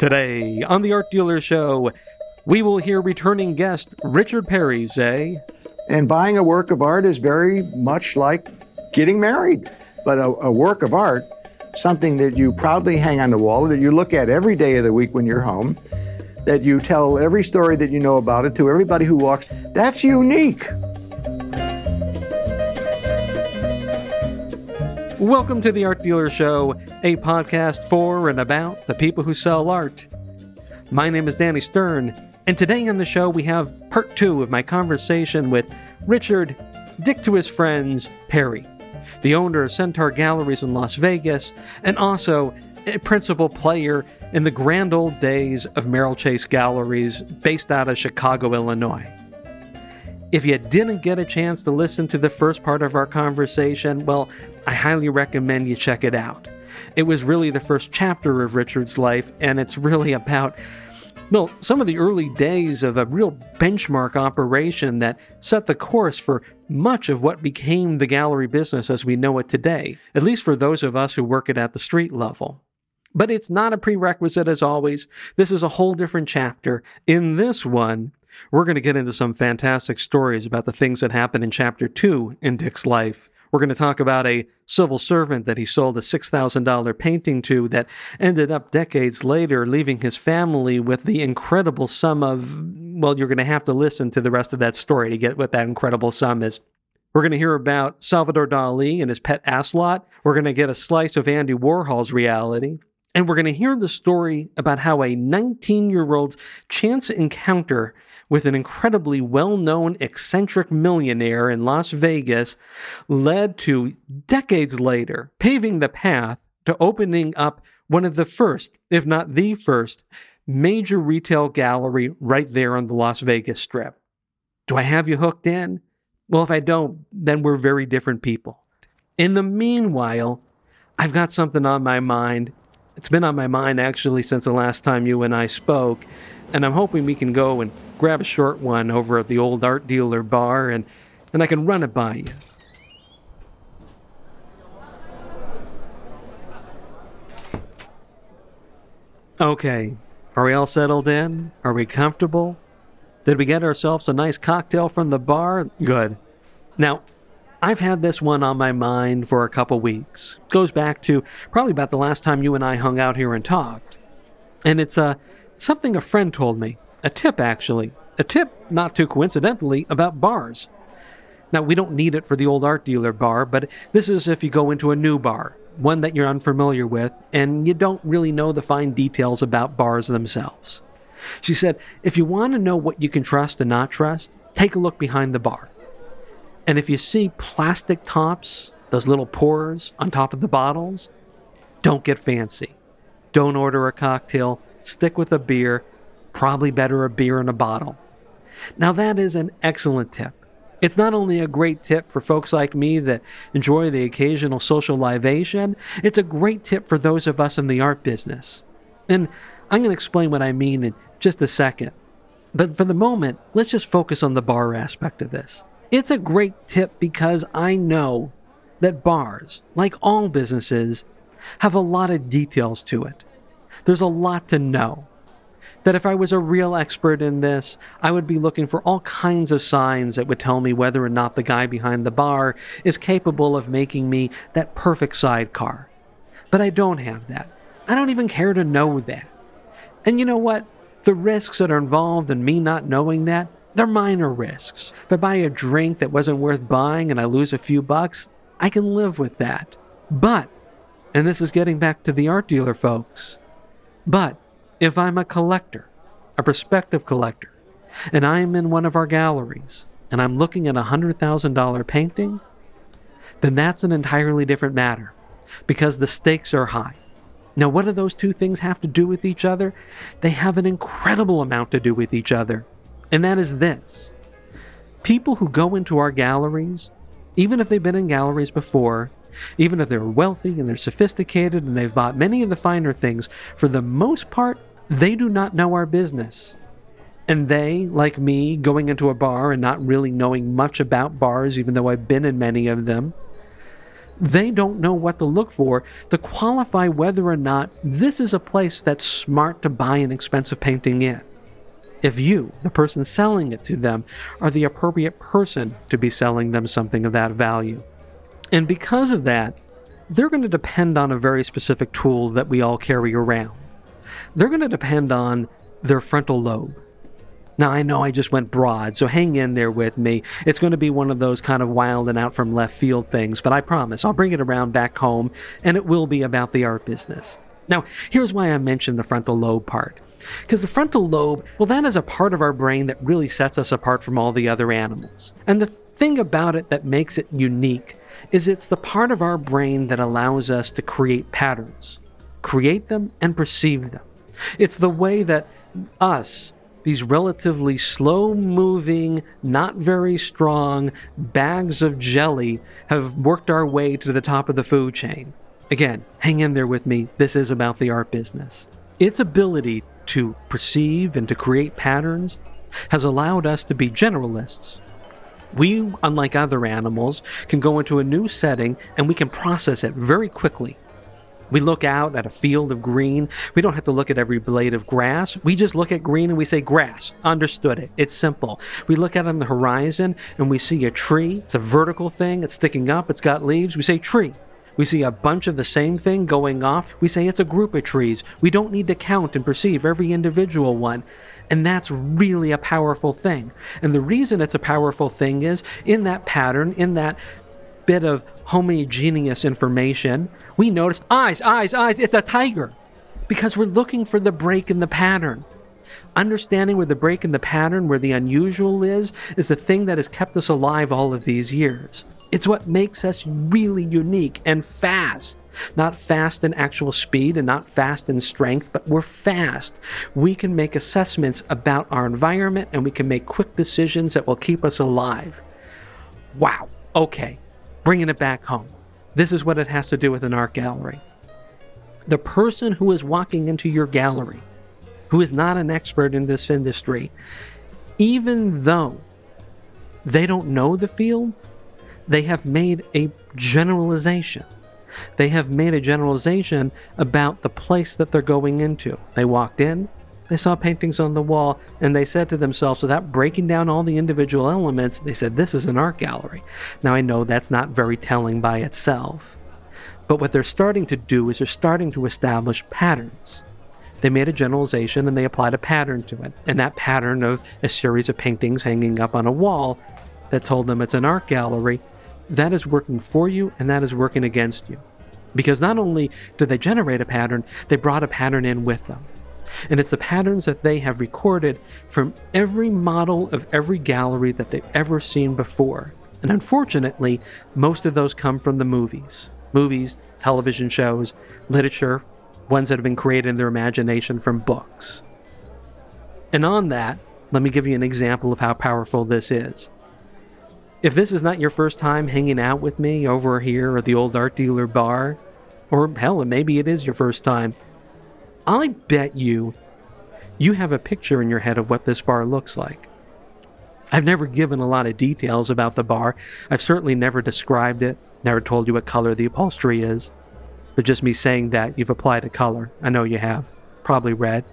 Today on the Art Dealer Show, we will hear returning guest Richard Perry say, And buying a work of art is very much like getting married. But a, a work of art, something that you proudly hang on the wall, that you look at every day of the week when you're home, that you tell every story that you know about it to everybody who walks, that's unique. Welcome to the Art Dealer Show, a podcast for and about the people who sell art. My name is Danny Stern, and today on the show we have part two of my conversation with Richard, Dick to his friends, Perry, the owner of Centaur Galleries in Las Vegas, and also a principal player in the grand old days of Merrill Chase Galleries based out of Chicago, Illinois. If you didn't get a chance to listen to the first part of our conversation, well, I highly recommend you check it out. It was really the first chapter of Richard's life, and it's really about, well, some of the early days of a real benchmark operation that set the course for much of what became the gallery business as we know it today, at least for those of us who work it at the street level. But it's not a prerequisite as always. This is a whole different chapter. In this one, we're going to get into some fantastic stories about the things that happened in chapter two in Dick's life. We're going to talk about a civil servant that he sold a $6,000 painting to that ended up decades later leaving his family with the incredible sum of, well, you're going to have to listen to the rest of that story to get what that incredible sum is. We're going to hear about Salvador Dali and his pet ocelot. We're going to get a slice of Andy Warhol's reality. And we're going to hear the story about how a 19 year old's chance encounter with an incredibly well known eccentric millionaire in Las Vegas led to decades later paving the path to opening up one of the first, if not the first, major retail gallery right there on the Las Vegas Strip. Do I have you hooked in? Well, if I don't, then we're very different people. In the meanwhile, I've got something on my mind. It's been on my mind actually since the last time you and I spoke, and I'm hoping we can go and grab a short one over at the old art dealer bar and, and I can run it by you. Okay, are we all settled in? Are we comfortable? Did we get ourselves a nice cocktail from the bar? Good. Now, I've had this one on my mind for a couple weeks. Goes back to probably about the last time you and I hung out here and talked. And it's uh, something a friend told me. A tip, actually. A tip, not too coincidentally, about bars. Now, we don't need it for the old art dealer bar, but this is if you go into a new bar, one that you're unfamiliar with, and you don't really know the fine details about bars themselves. She said, if you want to know what you can trust and not trust, take a look behind the bar. And if you see plastic tops, those little pourers on top of the bottles, don't get fancy. Don't order a cocktail, stick with a beer, probably better a beer in a bottle. Now, that is an excellent tip. It's not only a great tip for folks like me that enjoy the occasional social libation, it's a great tip for those of us in the art business. And I'm going to explain what I mean in just a second. But for the moment, let's just focus on the bar aspect of this. It's a great tip because I know that bars, like all businesses, have a lot of details to it. There's a lot to know. That if I was a real expert in this, I would be looking for all kinds of signs that would tell me whether or not the guy behind the bar is capable of making me that perfect sidecar. But I don't have that. I don't even care to know that. And you know what? The risks that are involved in me not knowing that, they're minor risks. If I buy a drink that wasn't worth buying and I lose a few bucks, I can live with that. But, and this is getting back to the art dealer folks, but if I'm a collector, a prospective collector, and I'm in one of our galleries and I'm looking at a $100,000 painting, then that's an entirely different matter because the stakes are high. Now, what do those two things have to do with each other? They have an incredible amount to do with each other, and that is this people who go into our galleries, even if they've been in galleries before, even if they're wealthy and they're sophisticated and they've bought many of the finer things, for the most part, they do not know our business. And they, like me, going into a bar and not really knowing much about bars, even though I've been in many of them, They don't know what to look for to qualify whether or not this is a place that's smart to buy an expensive painting in. If you, the person selling it to them, are the appropriate person to be selling them something of that value. And because of that, they're going to depend on a very specific tool that we all carry around. They're going to depend on their frontal lobe. Now, I know I just went broad, so hang in there with me. It's going to be one of those kind of wild and out from left field things, but I promise I'll bring it around back home, and it will be about the art business. Now, here's why I mentioned the frontal lobe part. Because the frontal lobe, well, that is a part of our brain that really sets us apart from all the other animals. And the thing about it that makes it unique is it's the part of our brain that allows us to create patterns, create them, and perceive them. It's the way that us, these relatively slow moving, not very strong bags of jelly, have worked our way to the top of the food chain. Again, hang in there with me. This is about the art business. Its ability to perceive and to create patterns has allowed us to be generalists we, unlike other animals, can go into a new setting and we can process it very quickly. We look out at a field of green. We don't have to look at every blade of grass. We just look at green and we say, grass. Understood it. It's simple. We look out on the horizon and we see a tree. It's a vertical thing. It's sticking up. It's got leaves. We say, tree. We see a bunch of the same thing going off. We say it's a group of trees. We don't need to count and perceive every individual one. And that's really a powerful thing. And the reason it's a powerful thing is in that pattern, in that bit of homogeneous information, we notice eyes, eyes, eyes, it's a tiger. Because we're looking for the break in the pattern. Understanding where the break in the pattern, where the unusual is, is the thing that has kept us alive all of these years. It's what makes us really unique and fast. Not fast in actual speed and not fast in strength, but we're fast. We can make assessments about our environment and we can make quick decisions that will keep us alive. Wow. Okay. Bringing it back home. This is what it has to do with an art gallery. The person who is walking into your gallery, who is not an expert in this industry, even though they don't know the field, they have made a generalization. They have made a generalization about the place that they're going into. They walked in, they saw paintings on the wall, and they said to themselves, without breaking down all the individual elements, they said, This is an art gallery. Now, I know that's not very telling by itself, but what they're starting to do is they're starting to establish patterns. They made a generalization and they applied a pattern to it. And that pattern of a series of paintings hanging up on a wall that told them it's an art gallery that is working for you and that is working against you. Because not only did they generate a pattern, they brought a pattern in with them. And it's the patterns that they have recorded from every model of every gallery that they've ever seen before. And unfortunately, most of those come from the movies movies, television shows, literature, ones that have been created in their imagination from books. And on that, let me give you an example of how powerful this is. If this is not your first time hanging out with me over here at the old art dealer bar, or hell, maybe it is your first time, I bet you you have a picture in your head of what this bar looks like. I've never given a lot of details about the bar. I've certainly never described it, never told you what color the upholstery is. But just me saying that, you've applied a color. I know you have. Probably red.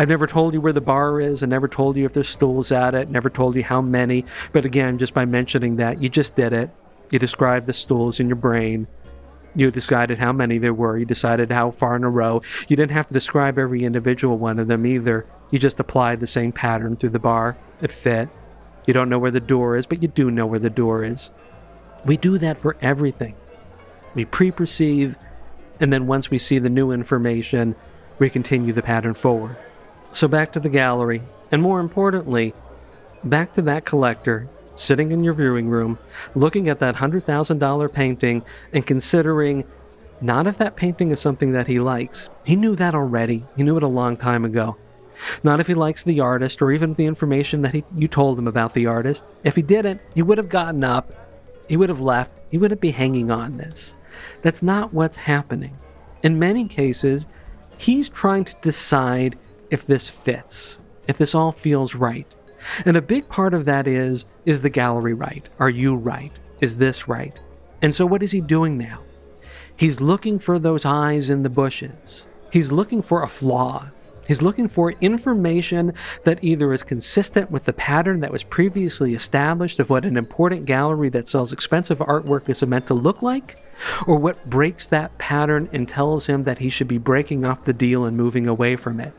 I've never told you where the bar is. I never told you if there's stools at it. Never told you how many. But again, just by mentioning that, you just did it. You described the stools in your brain. You decided how many there were. You decided how far in a row. You didn't have to describe every individual one of them either. You just applied the same pattern through the bar. It fit. You don't know where the door is, but you do know where the door is. We do that for everything. We pre perceive, and then once we see the new information, we continue the pattern forward. So back to the gallery, and more importantly, back to that collector sitting in your viewing room, looking at that $100,000 painting and considering not if that painting is something that he likes. He knew that already. He knew it a long time ago. Not if he likes the artist or even the information that he, you told him about the artist. If he didn't, he would have gotten up, he would have left, he wouldn't be hanging on this. That's not what's happening. In many cases, he's trying to decide if this fits, if this all feels right. And a big part of that is is the gallery right? Are you right? Is this right? And so, what is he doing now? He's looking for those eyes in the bushes. He's looking for a flaw. He's looking for information that either is consistent with the pattern that was previously established of what an important gallery that sells expensive artwork is meant to look like, or what breaks that pattern and tells him that he should be breaking off the deal and moving away from it.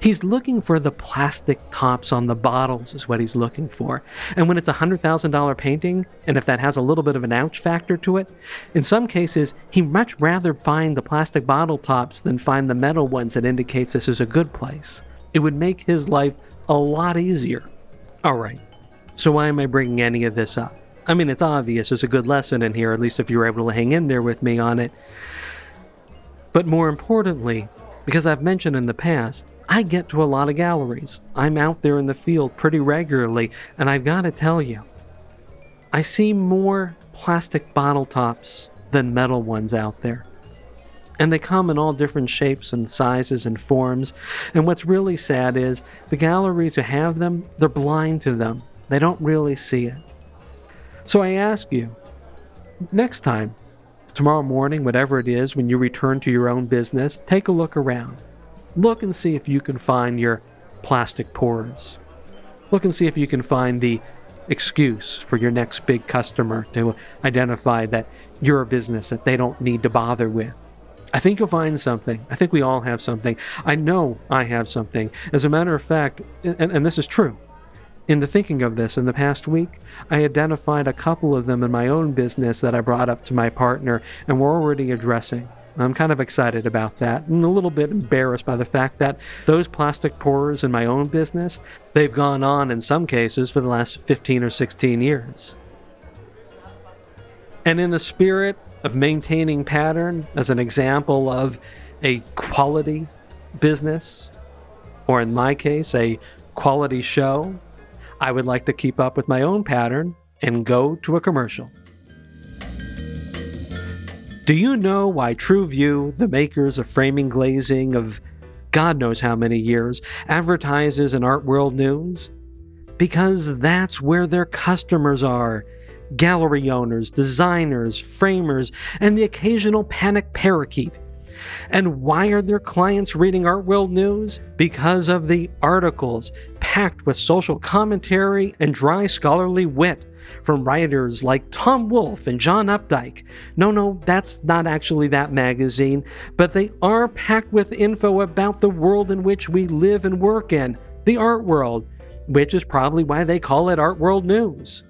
He's looking for the plastic tops on the bottles, is what he's looking for. And when it's a $100,000 painting, and if that has a little bit of an ouch factor to it, in some cases, he'd much rather find the plastic bottle tops than find the metal ones that indicates this is a good place. It would make his life a lot easier. All right, so why am I bringing any of this up? I mean, it's obvious there's a good lesson in here, at least if you were able to hang in there with me on it. But more importantly, because I've mentioned in the past, I get to a lot of galleries. I'm out there in the field pretty regularly, and I've got to tell you, I see more plastic bottle tops than metal ones out there. And they come in all different shapes and sizes and forms. And what's really sad is the galleries who have them, they're blind to them. They don't really see it. So I ask you, next time, tomorrow morning, whatever it is, when you return to your own business, take a look around. Look and see if you can find your plastic pores. Look and see if you can find the excuse for your next big customer to identify that you're a business that they don't need to bother with. I think you'll find something. I think we all have something. I know I have something. As a matter of fact, and, and this is true, in the thinking of this in the past week, I identified a couple of them in my own business that I brought up to my partner and we're already addressing. I'm kind of excited about that and a little bit embarrassed by the fact that those plastic pourers in my own business, they've gone on in some cases for the last 15 or 16 years. And in the spirit of maintaining pattern as an example of a quality business, or in my case, a quality show, I would like to keep up with my own pattern and go to a commercial. Do you know why Tru Vue, the makers of framing glazing of God knows how many years, advertises in Art World News? Because that's where their customers are gallery owners, designers, framers, and the occasional panic parakeet. And why are their clients reading Art World News? Because of the articles packed with social commentary and dry scholarly wit from writers like Tom Wolfe and John Updike. No, no, that's not actually that magazine, but they are packed with info about the world in which we live and work in, the art world, which is probably why they call it Art World News.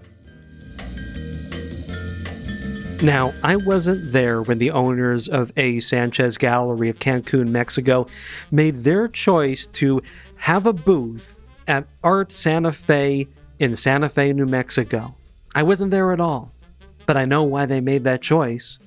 Now, I wasn't there when the owners of A. Sanchez Gallery of Cancun, Mexico, made their choice to have a booth at Art Santa Fe in Santa Fe, New Mexico. I wasn't there at all, but I know why they made that choice.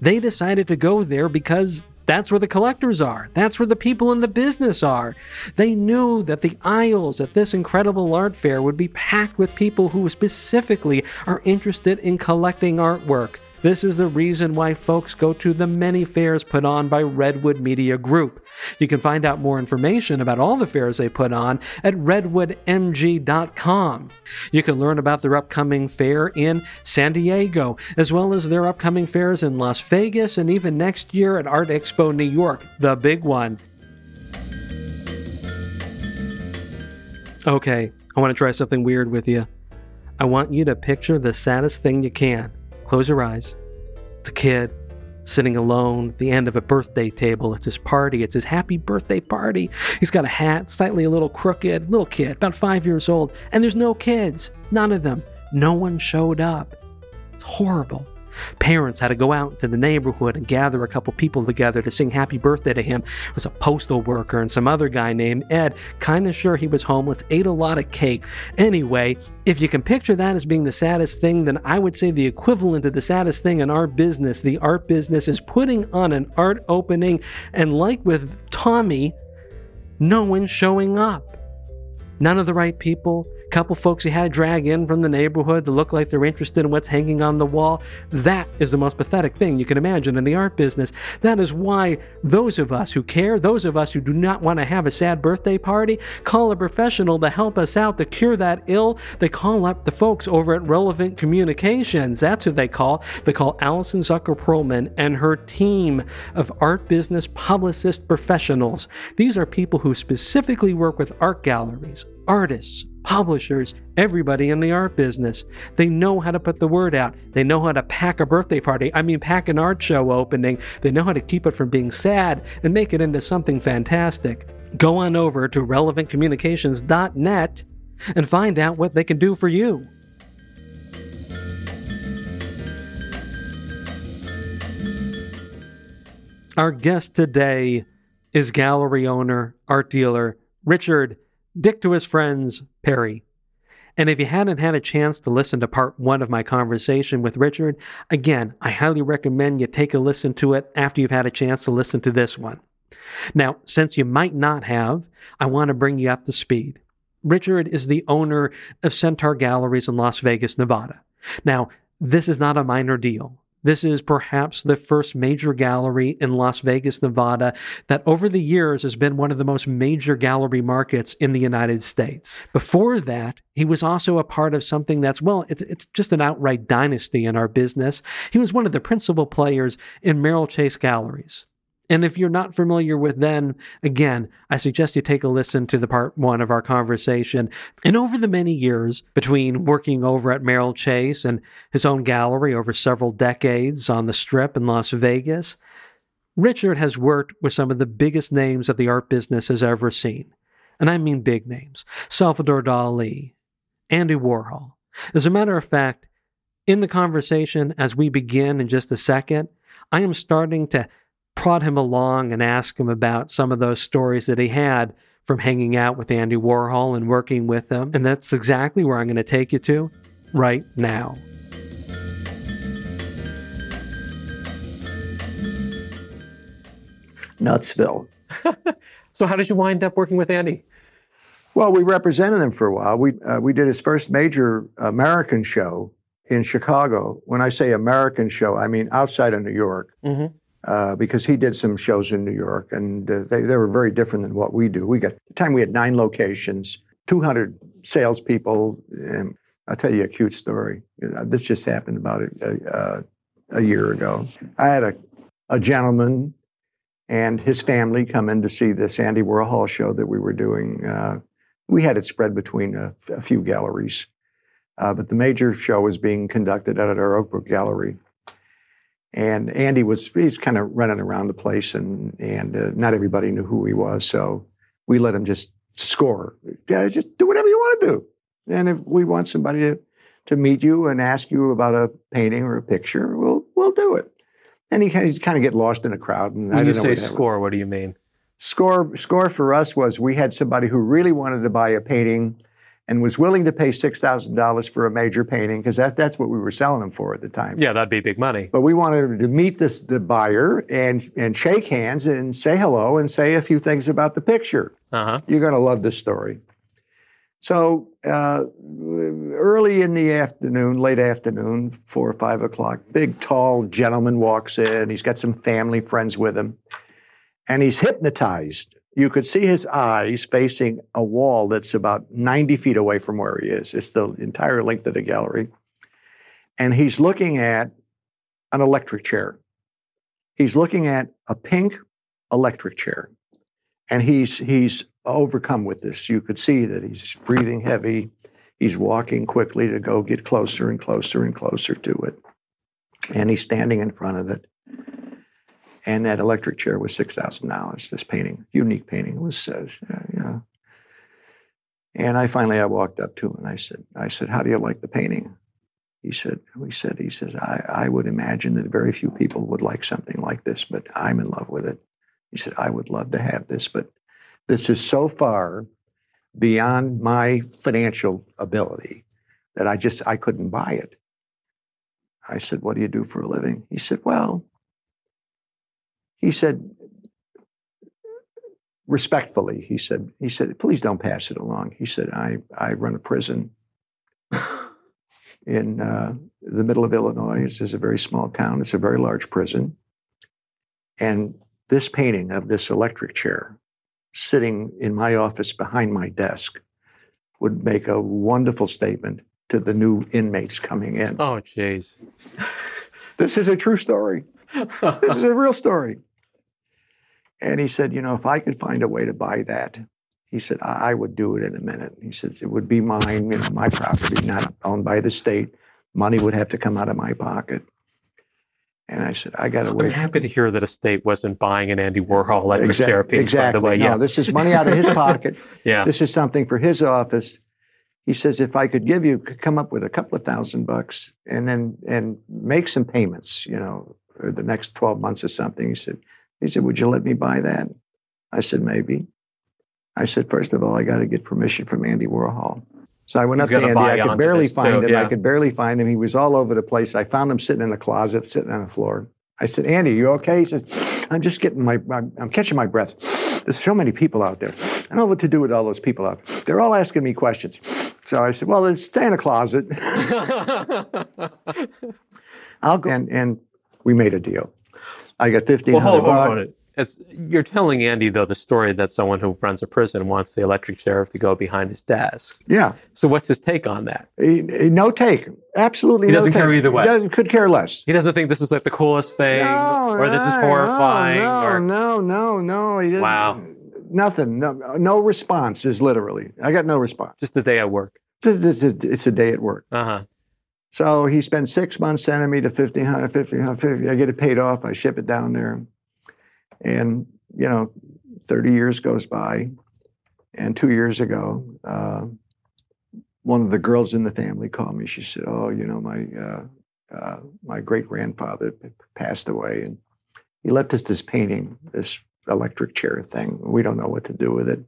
They decided to go there because that's where the collectors are. That's where the people in the business are. They knew that the aisles at this incredible art fair would be packed with people who specifically are interested in collecting artwork. This is the reason why folks go to the many fairs put on by Redwood Media Group. You can find out more information about all the fairs they put on at redwoodmg.com. You can learn about their upcoming fair in San Diego, as well as their upcoming fairs in Las Vegas and even next year at Art Expo New York, the big one. Okay, I want to try something weird with you. I want you to picture the saddest thing you can. Close your eyes. It's a kid sitting alone at the end of a birthday table. It's his party. It's his happy birthday party. He's got a hat, slightly a little crooked, little kid, about five years old. And there's no kids. None of them. No one showed up. It's horrible. Parents had to go out into the neighborhood and gather a couple people together to sing happy birthday to him. It was a postal worker and some other guy named Ed, kind of sure he was homeless, ate a lot of cake. Anyway, if you can picture that as being the saddest thing, then I would say the equivalent of the saddest thing in our business, the art business, is putting on an art opening and, like with Tommy, no one showing up. None of the right people, a couple folks you had to drag in from the neighborhood to look like they're interested in what's hanging on the wall. That is the most pathetic thing you can imagine in the art business. That is why those of us who care, those of us who do not want to have a sad birthday party, call a professional to help us out to cure that ill. They call up the folks over at Relevant Communications. That's who they call. They call Allison Zucker Perlman and her team of art business publicist professionals. These are people who specifically work with art galleries, artists, publishers, everybody in the art business. They know how to put the word out. They know how to pack a birthday party. I mean, pack an art show opening. They know how to keep it from being sad and make it into something fantastic. Go on over to relevantcommunications.net and find out what they can do for you. Our guest today is gallery owner, art dealer, Richard Dick to his friends, Perry. And if you hadn't had a chance to listen to part one of my conversation with Richard, again, I highly recommend you take a listen to it after you've had a chance to listen to this one. Now, since you might not have, I want to bring you up to speed. Richard is the owner of Centaur Galleries in Las Vegas, Nevada. Now, this is not a minor deal. This is perhaps the first major gallery in Las Vegas, Nevada, that over the years has been one of the most major gallery markets in the United States. Before that, he was also a part of something that's, well, it's, it's just an outright dynasty in our business. He was one of the principal players in Merrill Chase Galleries. And if you're not familiar with them, again, I suggest you take a listen to the part one of our conversation. And over the many years between working over at Merrill Chase and his own gallery over several decades on the strip in Las Vegas, Richard has worked with some of the biggest names that the art business has ever seen. And I mean big names Salvador Dali, Andy Warhol. As a matter of fact, in the conversation as we begin in just a second, I am starting to prod him along and ask him about some of those stories that he had from hanging out with Andy Warhol and working with them. And that's exactly where I'm going to take you to right now. Nutsville. so, how did you wind up working with Andy? Well, we represented him for a while. We uh, we did his first major American show in Chicago. When I say American show, I mean outside of New York. Mm-hmm uh, because he did some shows in New York, and uh, they, they were very different than what we do. We got the time we had nine locations, 200 salespeople. And I'll tell you a cute story. You know, this just happened about a, a, a year ago. I had a, a gentleman and his family come in to see this Andy Warhol show that we were doing. Uh, we had it spread between a, a few galleries, uh, but the major show was being conducted out at our Oakbrook Gallery. And Andy was, he's kind of running around the place and, and uh, not everybody knew who he was. So we let him just score. Yeah, just do whatever you want to do. And if we want somebody to, to meet you and ask you about a painting or a picture, we'll, we'll do it. And he kind of, kind of get lost in a crowd. And when you say score, what do you mean? Score, score for us was we had somebody who really wanted to buy a painting and was willing to pay $6,000 for a major painting because that, that's what we were selling them for at the time. Yeah, that'd be big money. But we wanted to meet this, the buyer and, and shake hands and say hello and say a few things about the picture. Uh-huh. You're going to love this story. So uh, early in the afternoon, late afternoon, four or five o'clock, big tall gentleman walks in. He's got some family friends with him, and he's hypnotized you could see his eyes facing a wall that's about 90 feet away from where he is. It's the entire length of the gallery. And he's looking at an electric chair. He's looking at a pink electric chair. And he's he's overcome with this. You could see that he's breathing heavy. He's walking quickly to go get closer and closer and closer to it. And he's standing in front of it and that electric chair was six thousand dollars. This painting, unique painting, was uh. And I finally I walked up to him and I said, I said, how do you like the painting? He said, we said, he says, I, I would imagine that very few people would like something like this, but I'm in love with it. He said, I would love to have this, but this is so far beyond my financial ability that I just I couldn't buy it. I said, What do you do for a living? He said, Well, he said, respectfully, he said, he said, please don't pass it along. He said, I, I run a prison in uh, the middle of Illinois. This is a very small town. It's a very large prison. And this painting of this electric chair sitting in my office behind my desk would make a wonderful statement to the new inmates coming in. Oh, jeez. This is a true story. This is a real story. And he said, you know, if I could find a way to buy that, he said, I, I would do it in a minute. He says, it would be mine, you know, my property, not owned by the state. Money would have to come out of my pocket. And I said, I got to I'm happy to hear that a state wasn't buying an Andy Warhol electric piece, exactly. by the way. No, Yeah. this is money out of his pocket. yeah. This is something for his office. He says, if I could give you, could come up with a couple of thousand bucks and then and make some payments, you know, for the next 12 months or something. He said, he said, would you let me buy that? I said, maybe. I said, first of all, I got to get permission from Andy Warhol. So I went He's up to Andy. I could barely this too, find him. I could barely find him. He was all over the place. I found him sitting in the closet, sitting on the floor. I said, Andy, you okay? He says, I'm just getting my, I'm, I'm catching my breath. There's so many people out there. I don't know what to do with all those people out there. They're all asking me questions. So I said, well, then stay in the closet. I'll go. And, and we made a deal. I got 1500 well, hold, hold on. It's, you're telling Andy, though, the story that someone who runs a prison wants the electric chair to go behind his desk. Yeah. So, what's his take on that? He- he- no take. Absolutely He no doesn't take. care either way. He doesn't, could care less. He doesn't think this is like the coolest thing, No, or this is horrifying, No, or no, no, no. He didn't, Wow. Nothing. No, no response is literally. I got no response. just a day at work. It's a day at work. Uh huh. So he spent six months sending me to 1500, 1550. I get it paid off. I ship it down there. And, you know, 30 years goes by. And two years ago, uh, one of the girls in the family called me. She said, Oh, you know, my, uh, uh, my great grandfather passed away. And he left us this painting, this electric chair thing. We don't know what to do with it.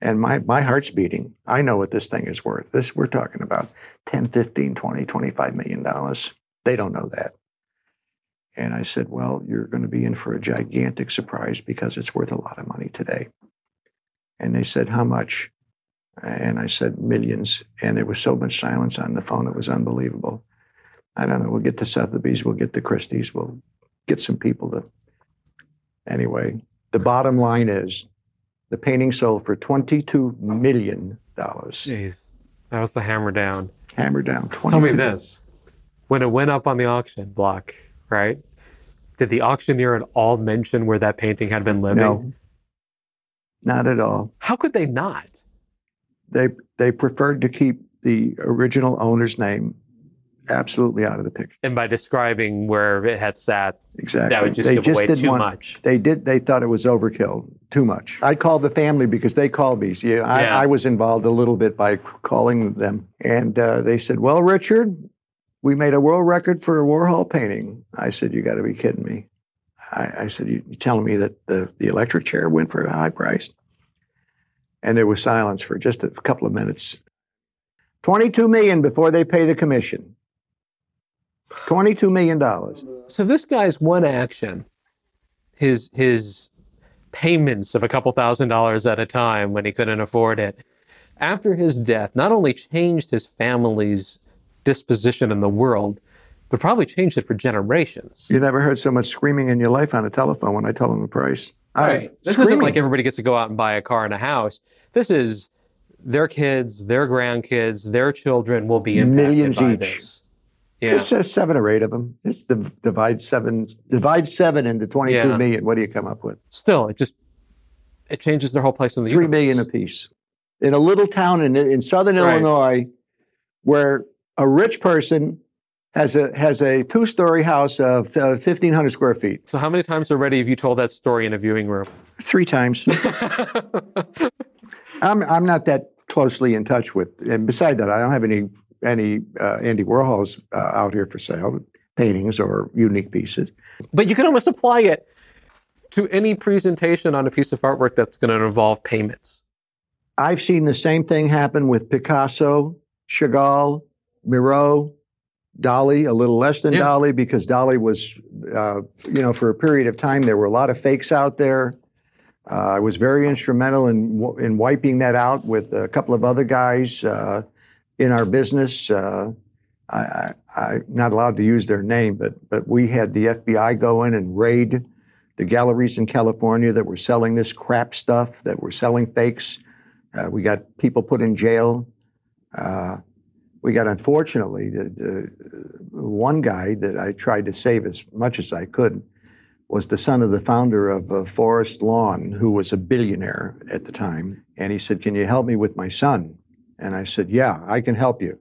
And my, my heart's beating. I know what this thing is worth. This we're talking about 10, 15, 20, 25 million dollars. They don't know that. And I said, Well, you're going to be in for a gigantic surprise because it's worth a lot of money today. And they said, How much? And I said, Millions. And there was so much silence on the phone, it was unbelievable. I don't know. We'll get to Sotheby's, we'll get to Christie's, we'll get some people to. Anyway, the bottom line is the painting sold for $22 million. Jeez, that was the hammer down. Hammer down. 22 Tell me this: when it went up on the auction block, right? Did the auctioneer at all mention where that painting had been living? No, not at all. How could they not? They they preferred to keep the original owner's name absolutely out of the picture. And by describing where it had sat, Exactly. that would just they give away didn't too want- much. They did. They thought it was overkill. Too much. I called the family because they called me. See, I, Yeah. I was involved a little bit by calling them, and uh, they said, "Well, Richard, we made a world record for a Warhol painting." I said, "You got to be kidding me." I, I said, "You you telling me that the the electric chair went for a high price?" And there was silence for just a couple of minutes. Twenty-two million before they pay the commission. Twenty-two million dollars. So this guy's one action, his his payments of a couple thousand dollars at a time when he couldn't afford it, after his death, not only changed his family's disposition in the world, but probably changed it for generations. You never heard so much screaming in your life on a telephone when I tell them the price. I, This isn't screaming. like everybody gets to go out and buy a car and a house. This is their kids, their grandkids, their children will be impacted Millions by each. this. Yeah. It says seven or eight of them. It's div- divide seven. Divide seven into twenty-two Yeah. million. What do you come up with? Still, it just it changes their whole place in the Three universe. million apiece. In a little town in in southern Right. Illinois, where a rich person has a has a two-story house of uh, fifteen hundred square feet. So how many times already have you told that story in a viewing room? Three times. I'm I'm not that closely in touch with. And beside that, I don't have any any uh, Andy Warhols uh, out here for sale, paintings or unique pieces. but you can almost apply it to any presentation on a piece of artwork that's going to involve payments. I've seen the same thing happen with Picasso, Chagall, Miro, Dali, a little less than Yeah. Dali because Dali was, uh, you know, for a period of time, there were a lot of fakes out there. Uh, I was very instrumental in in wiping that out with a couple of other guys uh, in our business. Uh, I, I'm not allowed to use their name, but but we had the FBI go in and raid the galleries in California that were selling this crap stuff, that were selling fakes. Uh, we got people put in jail. Uh, we got, unfortunately, the, the one guy that I tried to save as much as I could was the son of the founder of uh, Forest Lawn, who was a billionaire at the time. And he said, Can you help me with my son? And I said, Yeah, I can help you.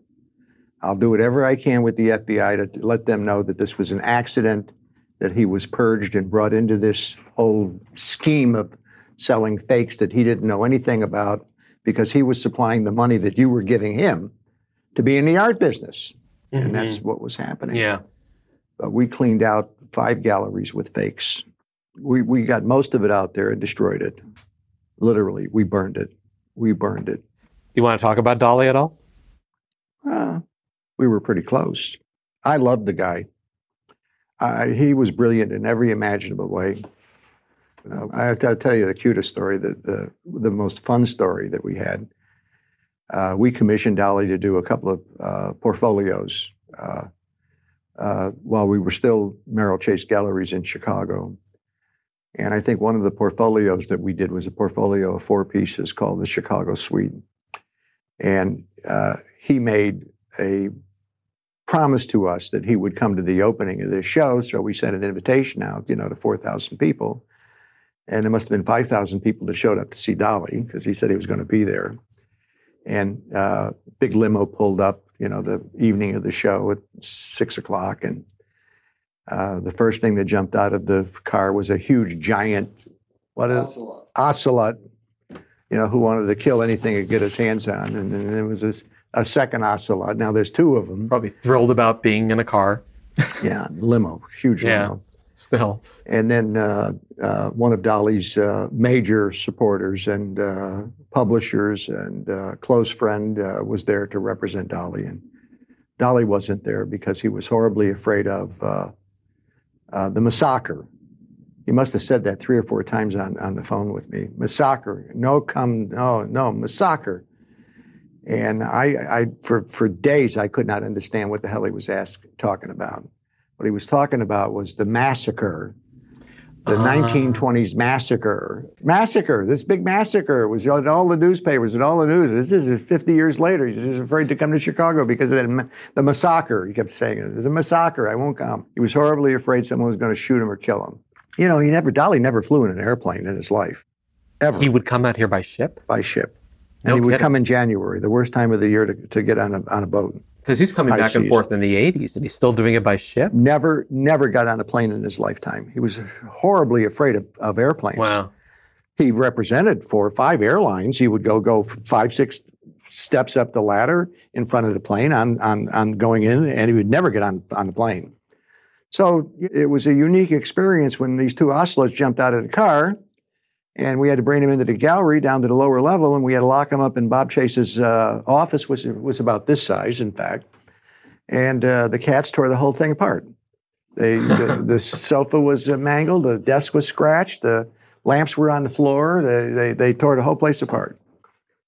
I'll do whatever I can with the FBI to let them know that this was an accident, that he was purged and brought into this whole scheme of selling fakes that he didn't know anything about because he was supplying the money that you were giving him to be in the art business. And that's mm-hmm. what was happening. Yeah. But we cleaned out five galleries with fakes. We, we got most of it out there and destroyed it. Literally, we burned it. We burned it. You want to talk about Dali at all? Uh, we were pretty close. I loved the guy. I, he was brilliant in every imaginable way. Uh, I have to tell you the cutest story, the, the, the most fun story that we had. Uh, we commissioned Dali to do a couple of uh, portfolios uh, uh, while we were still Merrill Chase Galleries in Chicago. And I think one of the portfolios that we did was a portfolio of four pieces called the Chicago Suite. And uh, he made a promise to us that he would come to the opening of this show. So we sent an invitation out, you know, to 4,000 people. And it must have been 5,000 people that showed up to see Dali because he said he was going to be there. And uh, big limo pulled up, you know, the evening of the show at six o'clock. And uh, the first thing that jumped out of the car was a huge giant, what is ocelot, you know, who wanted to kill anything he could get his hands on. And then there was this, a second ocelot. Now there's two of them. Probably thrilled about being in a car. Yeah, limo, huge Yeah. limo. Still. And then uh, uh, one of Dali's uh, major supporters and uh, publishers and uh, close friend uh, was there to represent Dali. And Dali wasn't there because he was horribly afraid of uh, uh, the massacre. He must have said that three or four times on, on the phone with me. Massacre. No, come, no, no, massacre. And I, I for, for days, I could not understand what the hell he was ask, talking about. What he was talking about was the massacre, the Ah. 1920s massacre. Massacre, this big massacre was in all the newspapers and all the news. This is 50 years later. He's just afraid to come to Chicago because of the massacre. He kept saying, There's a massacre. I won't come. He was horribly afraid someone was going to shoot him or kill him. You know, he never, Dali never flew in an airplane in his life, ever, He would come out here by ship? by ship. And No he would kidding. come in January, the worst time of the year to, to get on a, on a boat. Because he's coming High back and forth in the 80s and he's still doing it by ship? Never, never got on a plane in his lifetime. He was horribly afraid of, of airplanes. Wow. He represented four or five airlines. He would go go five, six steps up the ladder in front of the plane on on, on going in, and he would never get on on the plane. So it was a unique experience when these two ocelots jumped out of the car, and we had to bring them into the gallery down to the lower level, and we had to lock them up in Bob Chase's uh, office, which was about this size, in fact. And uh, the cats tore the whole thing apart. They, the, the sofa was uh, mangled, the desk was scratched, the lamps were on the floor. They, they, they tore the whole place apart.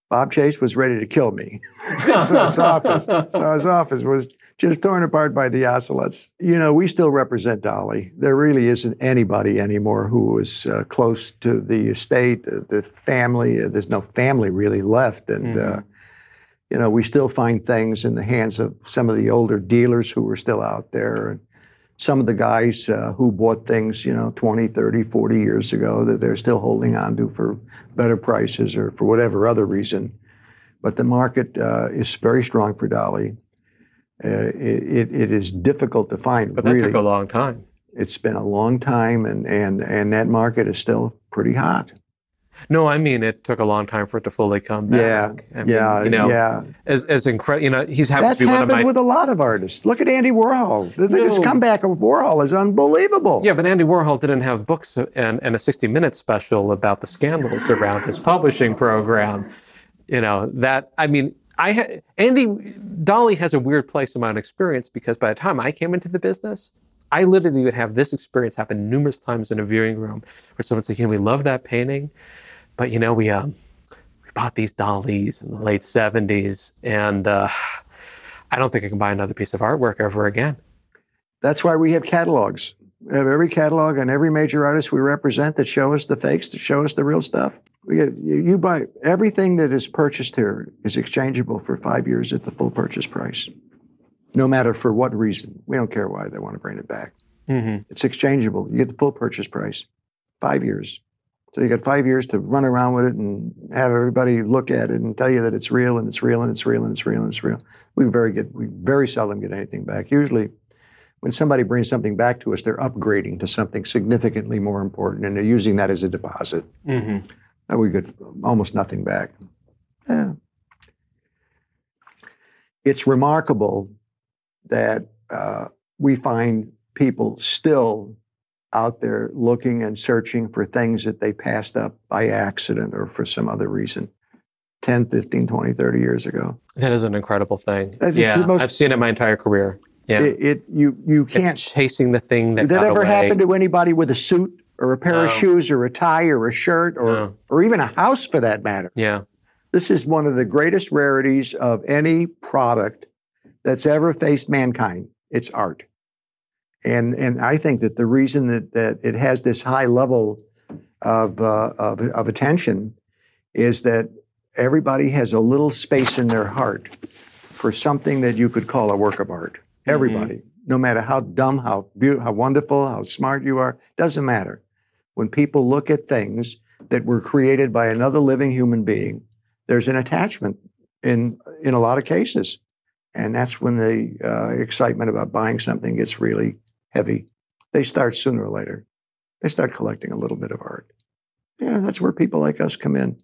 Bob Chase was ready to kill me. so his office, so his office was just torn apart by the ocelots. You know, we still represent Dali. There really isn't anybody anymore who is uh, close to the estate, uh, the family. Uh, there's no family really left, and uh, you know, we still find things in the hands of some of the older dealers who are still out there. And some of the guys uh, who bought things, you know, 20, 30, 40 years ago that they're still holding on to for better prices or for whatever other reason. But the market uh, is very strong for Dali. Uh, it, it is difficult to find, But that really. took a long time. it's been a long time, and, and, and that market is still pretty hot. No, I mean, it took a long time for it to fully come back. Yeah, I mean, yeah, you know, yeah. As, as incredible, you know, he's happens That's to be one of happened my with a lot of artists. Look at Andy Warhol. The- This comeback of Warhol is unbelievable. Yeah, but Andy Warhol didn't have books and, and a 60 minute special about the scandals around his publishing program. You know, that, I mean, I ha- Andy, Dali has a weird place in my own experience because by the time I came into the business, I literally would have this experience happen numerous times in a viewing room where someone's like, you know, we love that painting, but you know, we um, we bought these Dalis in the late '70s, and uh, I don't think I can buy another piece of artwork ever again. That's why we have catalogs. We have every catalog and every major artist we represent that show us the fakes, that show us the real stuff. We get, you, buy everything that is purchased here is exchangeable for five years at the full purchase price, no matter for what reason. We don't care why they want to bring it back. Mm-hmm. It's exchangeable. You get the full purchase price, five years. So you got five years to run around with it and have everybody look at it and tell you that it's real and it's real and it's real and it's real and it's real. We very get we very seldom get anything back. Usually, when somebody brings something back to us, they're upgrading to something significantly more important and they're using that as a deposit. Mm-hmm. And we get almost nothing back. Yeah. It's remarkable that uh, we find people still out there looking and searching for things that they passed up by accident or for some other reason 10, 15, 20, 30 years ago. That is an incredible thing. It's yeah, the most- I've seen it my entire career. Yeah, It, it you you can't chasing the thing that Did that ever away. happen to anybody with a suit or a pair No. of shoes or a tie or a shirt or No. or even a house for that matter? Yeah, This is one of the greatest rarities of any product that's ever faced mankind. It's art. And and I think that the reason that, that it has this high level of, uh, of of attention is that everybody has a little space in their heart for something that you could call a work of art. Everybody, no matter how dumb, how beautiful, how wonderful, how smart you are, doesn't matter. When people look at things that were created by another living human being, there's an attachment in in a lot of cases, and that's when the uh, excitement about buying something gets really heavy. They start sooner or later. They start collecting a little bit of art. Yeah, that's where people like us come in.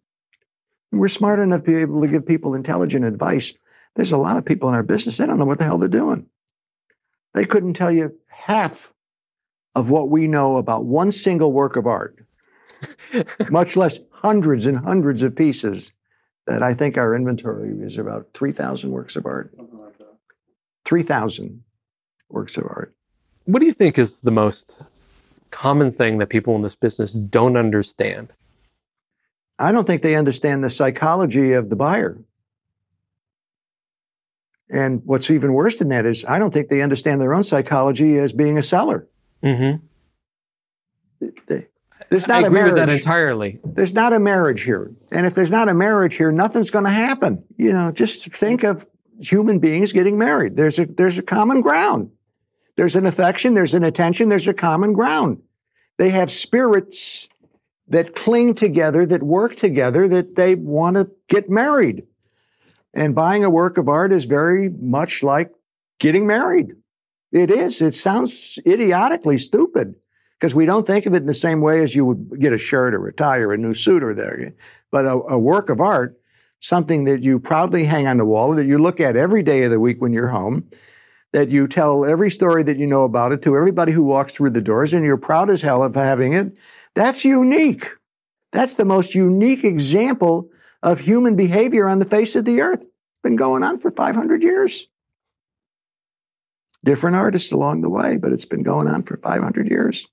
We're smart enough to be able to give people intelligent advice. There's a lot of people in our business, they don't know what the hell they're doing. They couldn't tell you half of what we know about one single work of art, much less hundreds and hundreds of pieces that I think our inventory is about 3,000 works of art. 3,000 works of art. What do you think is the most common thing that people in this business don't understand? I don't think they understand the psychology of the buyer. And what's even worse than that is, I don't think they understand their own psychology as being a seller. Mm-hmm. There's I not a agree with that marriage. entirely. There's not a marriage here. And if there's not a marriage here, nothing's going to happen. You know, just think of human beings getting married. There's a there's a common ground. There's an affection, there's an attention, there's a common ground. They have spirits that cling together, that work together, that they want to get married. And buying a work of art is very much like getting married. It is. It sounds idiotically stupid because we don't think of it in the same way as you would get a shirt or a tie or a new suit or there. But a, a work of art, something that you proudly hang on the wall, that you look at every day of the week when you're home, that you tell every story that you know about it to everybody who walks through the doors, and you're proud as hell of having it. That's unique. That's the most unique example of human behavior on the face of the earth. Been going on for 500 years. Different artists along the way, but it's been going on for 500 years.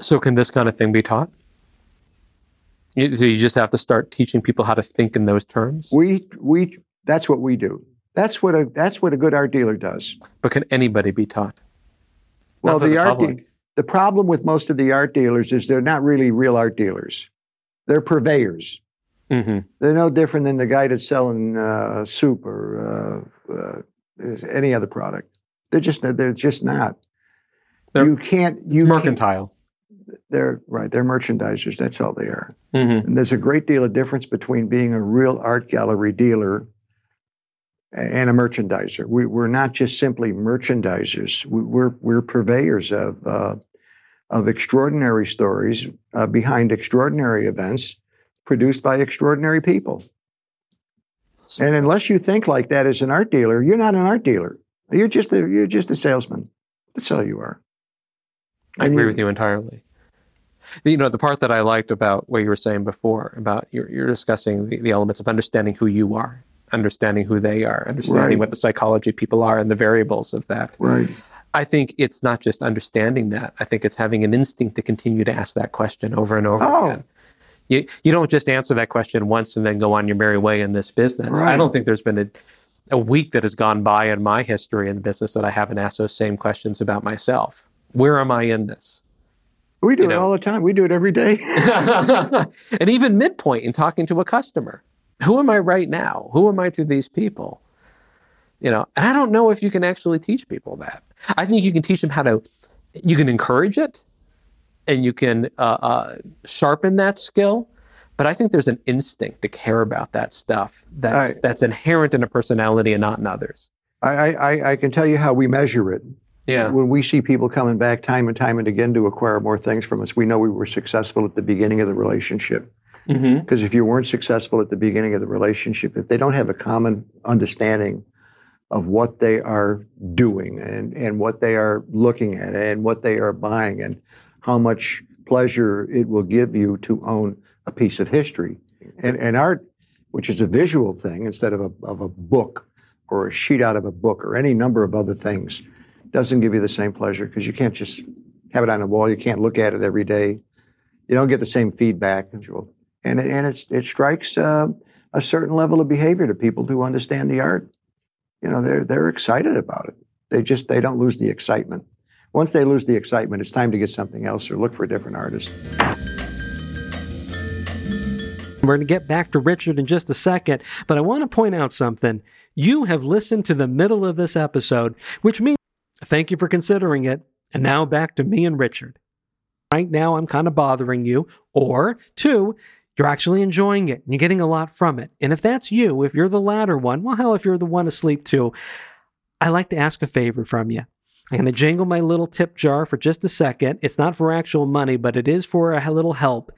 So, can this kind of thing be taught? So, you just have to start teaching people how to think in those terms? We we that's what we do. That's what a that's what a good art dealer does. But can anybody be taught? Well, the, the art de- the problem with most of the art dealers is they're not really real art dealers. They're purveyors. Mm-hmm. They're no different than the guy that's selling uh, soup or uh, uh, any other product. They're just they're just not. They're- you can't you It's can't- mercantile. they're right. They're merchandisers. That's all they are. Mm-hmm. And there's a great deal of difference between being a real art gallery dealer and a merchandiser. We, we're not just simply merchandisers. We, we're we're purveyors of uh, of extraordinary stories uh, behind extraordinary events produced by extraordinary people. So- And unless you think like that as an art dealer, you're not an art dealer. You're just a you're just a salesman. That's all you are. I And agree you- with you entirely. You know, the part that I liked about what you were saying before about you're, you're discussing the, the elements of understanding who you are, understanding who they are, understanding Right. what the psychology of people are and the variables of that. Right. I think it's not just understanding that. I think it's having an instinct to continue to ask that question over and over Oh. again. You, you don't just answer that question once and then go on your merry way in this business. I don't think there's been a, a week that has gone by in my history in the business that I haven't asked those same questions about myself. Where am I in this? We do You it know. all the time. We do it every day. and even midpoint in talking to a customer. Who am I right now? Who am I to these people? You know, and I don't know if you can actually teach people that. I think you can teach them how to, you can encourage it and you can uh, uh, sharpen that skill. But I think there's an instinct to care about that stuff that's, I- that's inherent in a personality and not in others. I, I, I- can tell you how we measure it. Yeah. When we see people coming back time and time and again to acquire more things from us, we know we were successful at the beginning of the relationship. Mm-hmm. Because if you weren't successful at the beginning of the relationship, if they don't have a common understanding of what they are doing and, and what they are looking at and what they are buying and how much pleasure it will give you to own a piece of history. And, and art, which is a visual thing instead of a, of a book or a sheet out of a book or any number of other things, doesn't give you the same pleasure because you can't just have it on the wall. You can't look at it every day. You don't get the same feedback. And, and it's, it strikes uh, a certain level of behavior to people who understand the art. You know, they're, they're excited about it. They just, they don't lose the excitement. Once they lose the excitement, it's time to get something else or look for a different artist. We're going to get back to Richard in just a second, but I want to point out something. You have listened to the middle of this episode, which means thank you for considering it. And now back to me and Richard. Right now, I'm kind of bothering you. Or two, you're actually enjoying it and you're getting a lot from it. And if that's you, if you're the latter one, well, hell, if you're the one asleep too, I'd like to ask a favor from you. I'm going to jingle my little tip jar for just a second. It's not for actual money, but it is for a little help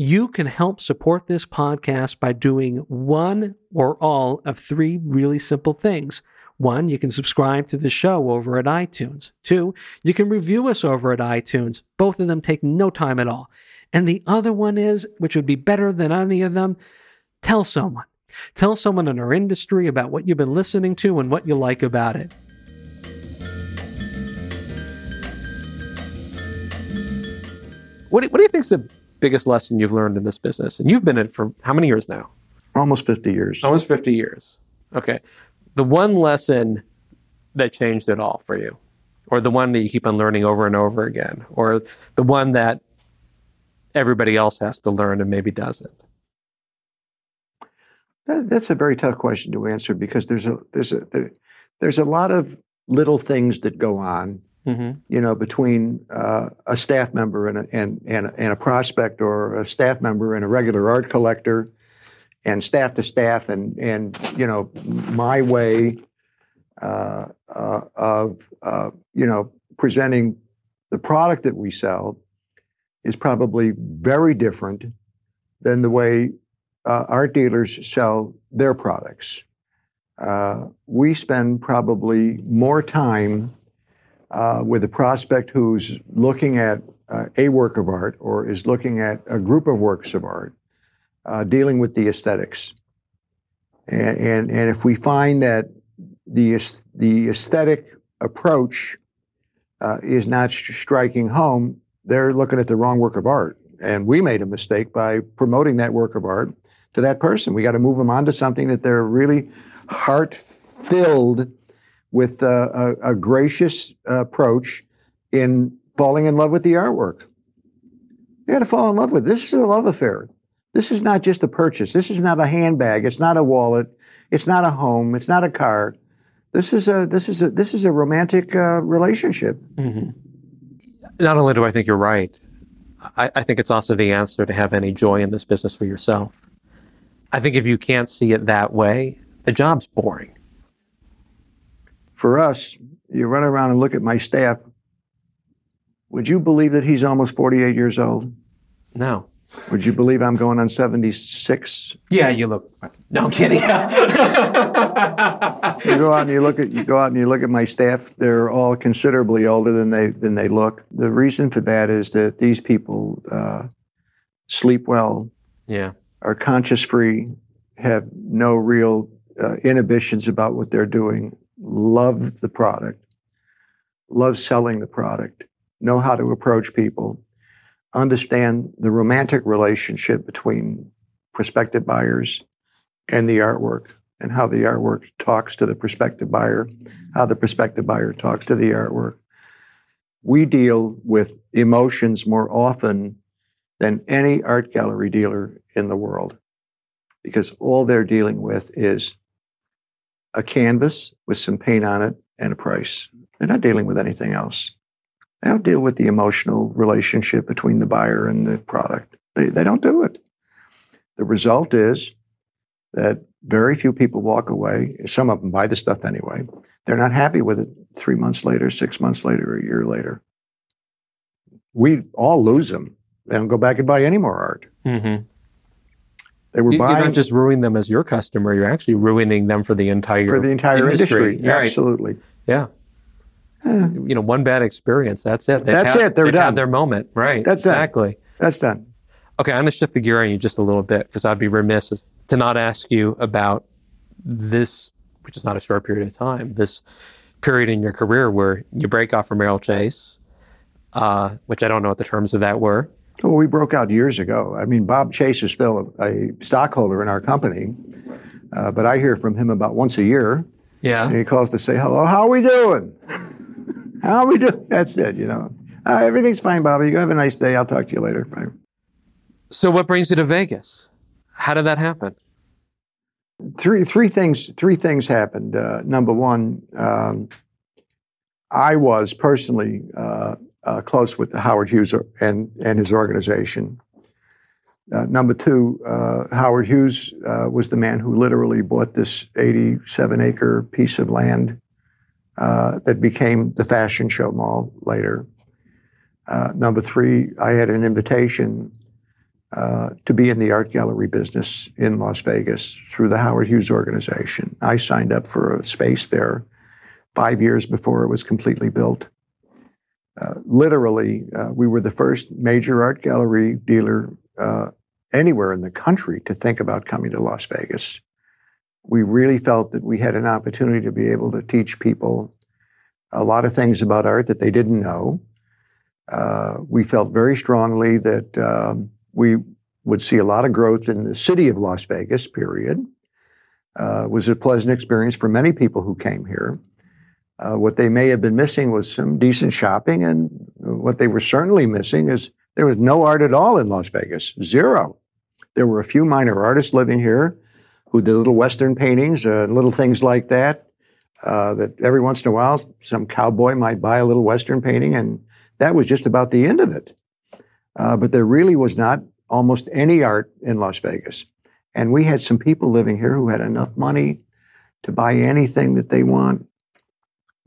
you can help support this podcast by doing one or all of three really simple things. One, you can subscribe to the show over at iTunes. Two, you can review us over at iTunes. Both of them take no time at all. And the other one is, which would be better than any of them, tell someone. Tell someone in our industry about what you've been listening to and what you like about it. What do, what do you think is the biggest lesson you've learned in this business? And you've been in it for how many years now? Almost 50 years. Almost 50 years. Okay. The one lesson that changed it all for you, or the one that you keep on learning over and over again, or the one that everybody else has to learn and maybe doesn't? That, that's a very tough question to answer because there's a there's a there, there's a lot of little things that go on, Mm-hmm. you know, between uh, a staff member and a, and and and a prospect, or a staff member and a regular art collector, and staff to staff, and and you know, my way uh, uh, of uh, you know presenting the product that we sell is probably very different than the way uh, art dealers sell their products. Uh, we spend probably more time uh, with a prospect who's looking at uh, a work of art or is looking at a group of works of art, uh, dealing with the aesthetics. And, and, and if we find that the, the aesthetic approach uh, is not st- striking home, they're looking at the wrong work of art. And we made a mistake by promoting that work of art to that person. We got to move them on to something that they're really heart filled with uh, a, a gracious approach in falling in love with the artwork. You got to fall in love with it. This is a love affair. This is not just a purchase. This is not a handbag. It's not a wallet. It's not a home. It's not a car. This is a this is a this is a romantic uh, relationship. Mm-hmm. Not only do I think you're right, I, I think it's also the answer to have any joy in this business for yourself. I think if you can't see it that way, the job's boring. For us, you run around and look at my staff. Would you believe that he's almost 48 years old? No. Would you believe I'm going on 76? Yeah, you look. No, I'm kidding. You go out and you look at you go out and you look at my staff. They're all considerably older than they than they look. The reason for that is that these people uh, sleep well, yeah. are conscious free, have no real uh, inhibitions about what they're doing, love the product, love selling the product, know how to approach people, understand the romantic relationship between prospective buyers and the artwork, and how the artwork talks to the prospective buyer, how the prospective buyer talks to the artwork. We deal with emotions more often than any art gallery dealer in the world because all they're dealing with is a canvas with some paint on it and a price. They're not dealing with anything else. They don't deal with the emotional relationship between the buyer and the product. They, they don't do it. The result is that very few people walk away. Some of them buy the stuff anyway. They're not happy with it three months later, six months later, or a year later. We all lose them. They don't go back and buy any more art. Mm-hmm. They were You- You're not just ruining them as your customer; you're actually ruining them for the entire for the entire industry. Right. Absolutely. Yeah. You know, one bad experience. That's it. They've That's had- it. They're done. Had their moment. Right. That's done. exactly. That's done. Okay, I'm going to shift the gear on you just a little bit because I'd be remiss to not ask you about this, which is not a short period of time, this period in your career where you break off from Merrill Chase, uh, which I don't know what the terms of that were. Well, we broke out years ago. I mean, Bob Chase is still a, a stockholder in our company, uh, but I hear from him about once a year. Yeah. he calls to say, hello, how are we doing? how are we doing? That's it, you know. Uh, everything's fine, Bobby. You have a nice day. I'll talk to you later. Right. So, what brings you to Vegas? How did that happen? Three, three things. Three things happened. Uh, number one, um, I was personally uh, uh, close with Howard Hughes and and his organization. Uh, number two, uh, Howard Hughes uh, was the man who literally bought this 87 acre piece of land uh, that became the Fashion Show Mall later. Uh, number three, I had an invitation to be in the art gallery business in Las Vegas through the Howard Hughes organization. I signed up for a space there five years before it was completely built. Uh, literally, uh, we were the first major art gallery dealer uh, anywhere in the country to think about coming to Las Vegas. We really felt that we had an opportunity to be able to teach people a lot of things about art that they didn't know. Uh, we felt very strongly that um, we would see a lot of growth in the city of Las Vegas, period. Uh, was a pleasant experience for many people who came here. Uh, what they may have been missing was some decent shopping, and what they were certainly missing is there was no art at all in Las Vegas, zero. There were a few minor artists living here who did little Western paintings uh, and little things like that. Uh, that every once in a while, some cowboy might buy a little Western painting, and that was just about the end of it. Uh, but there really was not almost any art in Las Vegas. And we had some people living here who had enough money to buy anything that they want.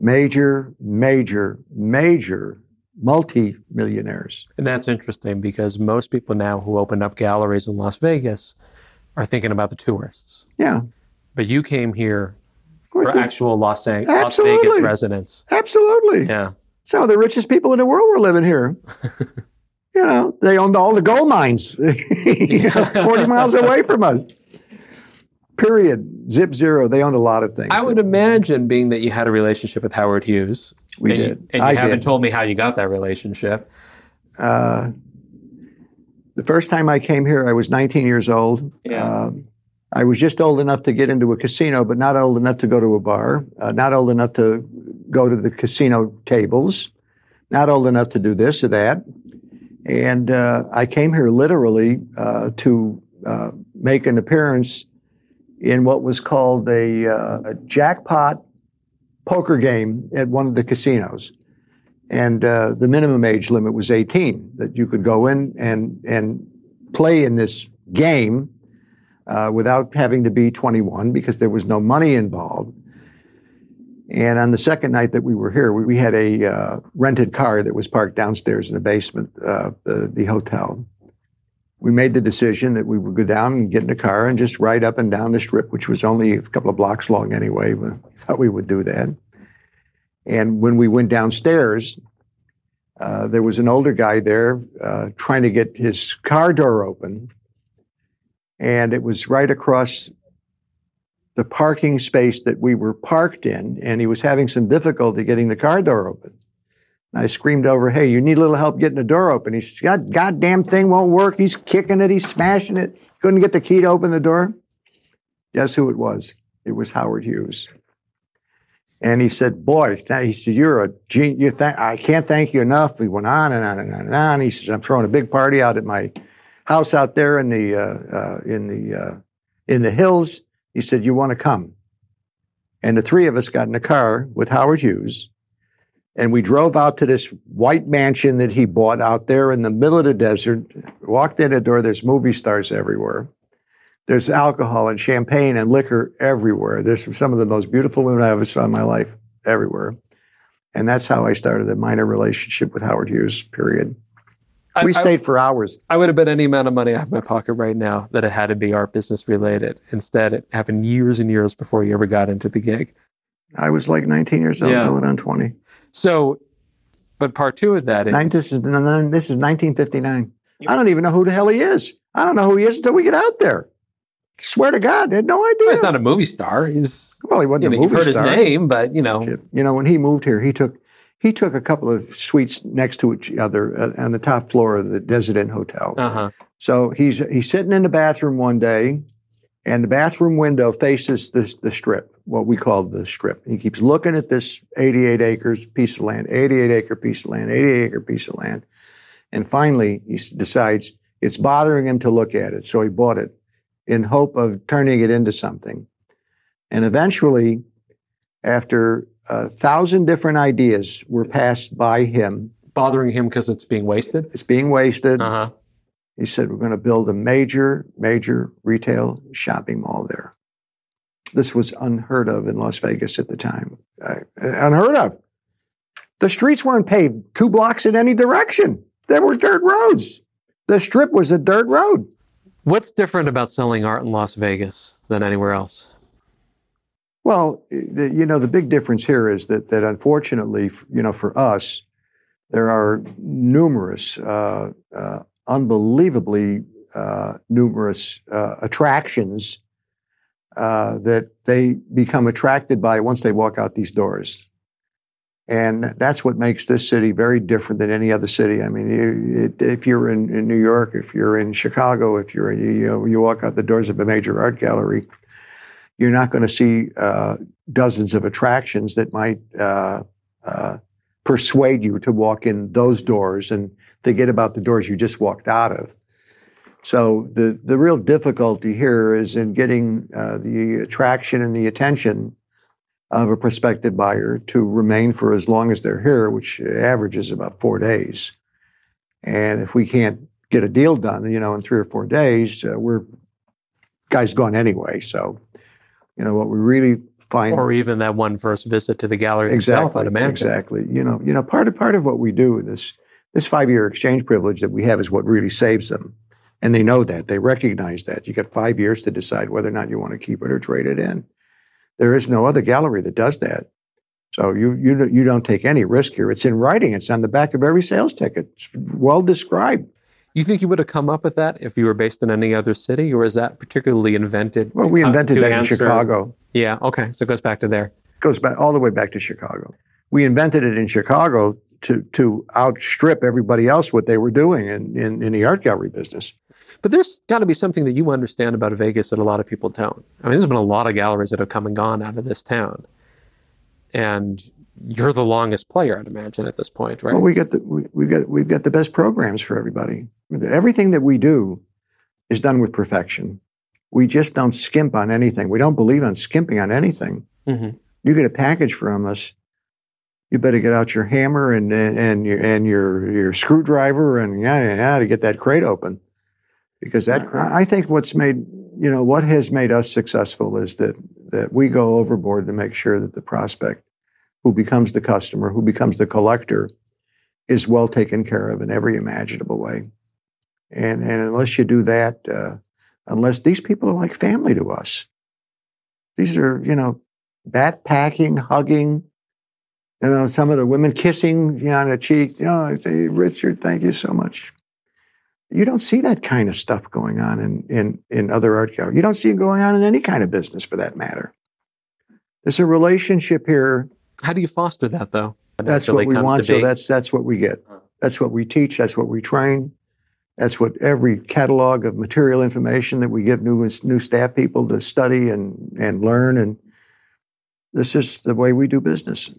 Major, major, major multi millionaires. And that's interesting because most people now who open up galleries in Las Vegas are thinking about the tourists. Yeah. But you came here for think- actual Las, An- Las Vegas residents. Absolutely. Yeah. Some of the richest people in the world were living here. you know, they owned all the gold mines 40 miles away from us. Period. Zip zero. They owned a lot of things. I would imagine, being that you had a relationship with Howard Hughes, We and, you- did. and you I haven't did. told me how you got that relationship. Uh, the first time I came here, I was 19 years old. Yeah. Um, I was just old enough to get into a casino, but not old enough to go to a bar, uh, not old enough to go to the casino tables, not old enough to do this or that. And uh, I came here literally uh, to uh, make an appearance in what was called a, uh, a jackpot poker game at one of the casinos. And uh, the minimum age limit was 18 that you could go in and and play in this game uh, without having to be 21 because there was no money involved. And on the second night that we were here we, we had a uh, rented car that was parked downstairs in the basement of the, the hotel we made the decision that we would go down and get in the car and just ride up and down the strip which was only a couple of blocks long anyway we thought we would do that and when we went downstairs, uh, there was an older guy there uh, trying to get his car door open. And it was right across the parking space that we were parked in. And he was having some difficulty getting the car door open. I screamed over, "Hey, you need a little help getting the door open?" He says, "God, goddamn thing won't work." He's kicking it, he's smashing it. Couldn't get the key to open the door. Guess who it was? It was Howard Hughes. And he said, "Boy," he said, "You're a genius. You th- I can't thank you enough." We went on and on and on and on. He says, "I'm throwing a big party out at my house out there in the uh, uh, in the uh, in the hills." He said, "You want to come?" And the three of us got in a car with Howard Hughes, and we drove out to this white mansion that he bought out there in the middle of the desert. Walked in the door. There's movie stars everywhere. There's alcohol and champagne and liquor everywhere. There's some of the most beautiful women I ever saw in my life everywhere. And that's how I started a minor relationship with Howard Hughes, period. I- We I- stayed for hours. I would have bet any amount of money I have in my pocket right now that it had to be art business related. Instead, it happened years and years before you ever got into the gig. I was like 19 years old, Yeah. going on 20. So, but part two of that is Nine, this, is, this is 1959. I don't even know who the hell he is. I don't know who he is until we get out there. Swear to God, I had no idea. he's not a movie star. He's well, he wasn't you a know, movie you've heard star. his name, but you know, You know, when he moved here, he took he took a couple of suites next to each other uh, on the top floor of the Desert Inn Hotel. uh huh. So he's he's sitting in the bathroom one day, and the bathroom window faces the the strip, what we call the strip. He keeps looking at this 88 acres piece of land, 88 acre piece of land, 88 acre piece of land, and finally he decides it's bothering him to look at it, so he bought it in hope of turning it into something, and eventually, after a thousand different ideas were passed by him, Bothering him because it's being wasted. it's being wasted. Uh huh. He said, We're going to build a major, major retail shopping mall there. This was unheard of in Las Vegas at the time. Uh, unheard of. The streets weren't paved two blocks in any direction, there were dirt roads. The strip was a dirt road. What's different about selling art in Las Vegas than anywhere else? Well, you know, the big difference here is that, that unfortunately, you know, for us, there are numerous, uh, uh, unbelievably uh, numerous uh, attractions uh, that they become attracted by once they walk out these doors. And that's what makes this city very different than any other city. I mean, it, if you're in, in New York, if you're in Chicago, if you're you know you walk out the doors of a major art gallery, you're not going to see uh, dozens of attractions that might uh, uh, persuade you to walk in those doors and forget about the doors you just walked out of. So the the real difficulty here is in getting uh, the attraction and the attention of a prospective buyer to remain for as long as they're here, which averages about four days. And if we can't get a deal done, you know, in three or four days, uh, we're guys gone anyway. So, you know, what we really find Or even that one first visit to the gallery itself, exactly, I'd imagine. exactly. You know, you know, part of part of what we do this this five year exchange privilege that we have is what really saves them, and they know that they recognize that. You got five years to decide whether or not you want to keep it or trade it in. There is no other gallery that does that. So you you don't- you don't take any risk here. It's in writing. It's on the back of every sales ticket. It's well described. You think you would have come up with that if you were based in any other city, or is that particularly invented? Well, we invented that in Chicago. Yeah. Okay. So it goes back to there. goes back all the way back to Chicago. We invented it in Chicago to to outstrip everybody else what they were doing in, in, in the art gallery business. But there's got to be something that you understand about Vegas that a lot of people don't. I mean, there's been a lot of galleries that have come and gone out of this town, and you're the longest player, I'd imagine, at this point, right? Well, we get the we, we've got we've got the best programs for everybody. Everything that we do is done with perfection. We just don't skimp on anything. We don't believe on skimping on anything. Mhm. You get a package from us, you better get out your hammer and and, and your and your your screwdriver and yeah yeah yeah to get that crate open. Because that I I think what's made you know what has made us successful is that that we go overboard to make sure that the prospect who becomes the customer, who becomes the collector, is well taken care of in every imaginable way. And and unless you do that, uh, unless these people are like family to us, these are you know backpacking, hugging. You know, some of the women kissing you know, on the cheek. You know, say, Richard, thank you so much. You don't see that kind of stuff going on in in in other art galleries. You don't see it going on in any kind of business, for that matter. There's a relationship here How do you foster that, though? That's what we want. So that's that's what we get. That's what we teach. That's what we train. That's what every catalog of material information that we give new new staff people to study and and learn. And this is the way we do business.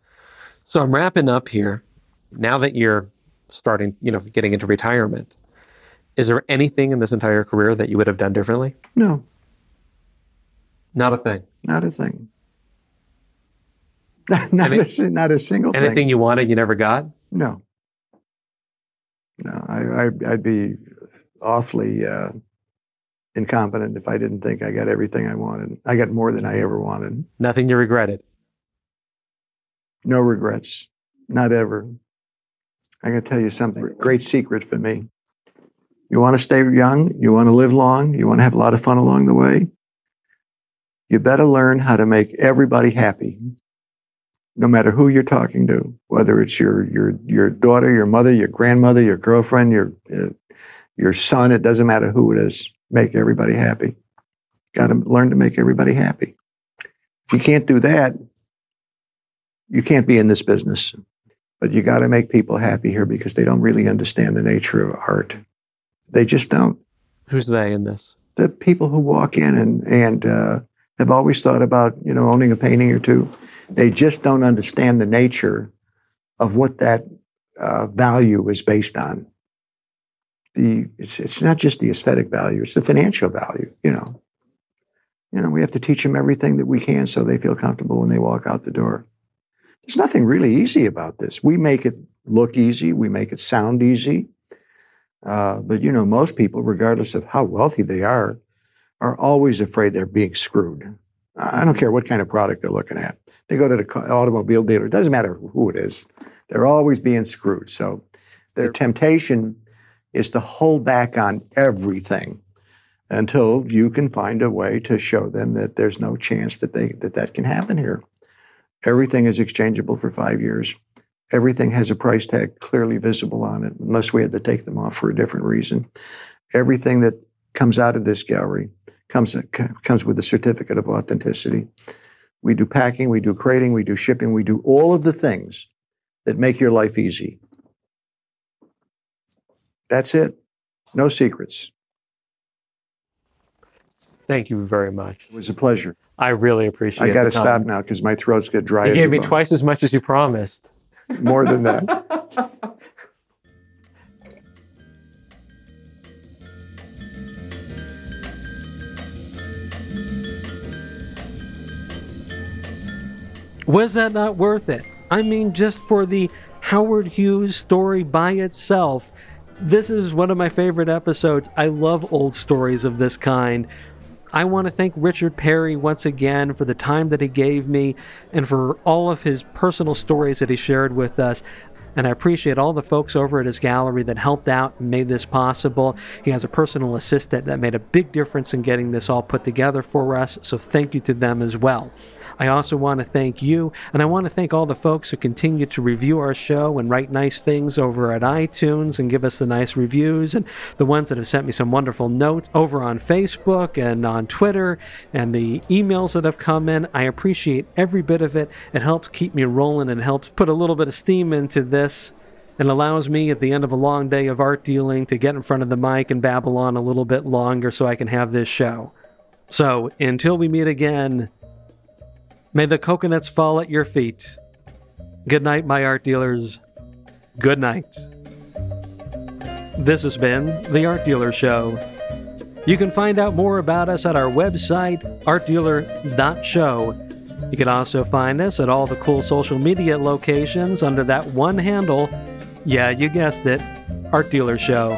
So I'm wrapping up here. Now that you're starting, you know, getting into retirement, is there anything in this entire career that you would have done differently? No, Not a thing. not a thing. Not, Any- a, not a single thing. Anything you wanted, you never got? No. No, I, I, I'd be awfully uh, incompetent if I didn't think I got everything I wanted. I got more than I ever wanted. Nothing you regretted. No regrets. Not ever. I'm going to tell you something great secret for me. You want to stay young, you want to live long, you want to have a lot of fun along the way. You better learn how to make everybody happy. No matter who you're talking to, whether it's your your your daughter, your mother, your grandmother, your girlfriend, your uh, your son, it doesn't matter who it is. Make everybody happy. Got to learn to make everybody happy. If you can't do that, you can't be in this business. But you got to make people happy here because they don't really understand the nature of art. They just don't. Who's they in this? The people who walk in and and uh, have always thought about you know owning a painting or two, they just don't understand the nature of what that uh, value is based on. The it's it's not just the aesthetic value; it's the financial value. You know, you know we have to teach them everything that we can so they feel comfortable when they walk out the door. There's nothing really easy about this. We make it look easy. We make it sound easy. Uh, but you know, most people, regardless of how wealthy they are, are always afraid they're being screwed. I don't care what kind of product they're looking at. They go to the automobile dealer. It doesn't matter who it is. They're always being screwed. So their temptation is to hold back on everything until you can find a way to show them that there's no chance that they that that can happen here. Everything is exchangeable for five years. Everything has a price tag clearly visible on it, unless we had to take them off for a different reason. Everything that comes out of this gallery comes comes with a certificate of authenticity. We do packing, we do crating, we do shipping, we do all of the things that make your life easy. That's it. No secrets. Thank you very much. It was a pleasure. I really appreciate it. I got to stop now because my throat's get dry. You gave me bone. twice as much as you promised. More than that. Was that not worth it? I mean, just for the Howard Hughes story by itself, this is one of my favorite episodes. I love old stories of this kind. I want to thank Richard Perry once again for the time that he gave me and for all of his personal stories that he shared with us. And I appreciate all the folks over at his gallery that helped out and made this possible. He has a personal assistant that made a big difference in getting this all put together for us, so thank you to them as well. I also want to thank you, and I want to thank all the folks who continue to review our show and write nice things over at iTunes and give us the nice reviews, and the ones that have sent me some wonderful notes over on Facebook and on Twitter, and the emails that have come in. I appreciate every bit of it. It helps keep me rolling and helps put a little bit of steam into this and allows me at the end of a long day of art dealing to get in front of the mic and babble on a little bit longer so I can have this show. So, until we meet again, may the coconuts fall at your feet. Good night, my art dealers. Good night. This has been The Art Dealer Show. You can find out more about us at our website, artdealer.show. You can also find us at all the cool social media locations under that one handle. Yeah, you guessed it, Art Dealer Show.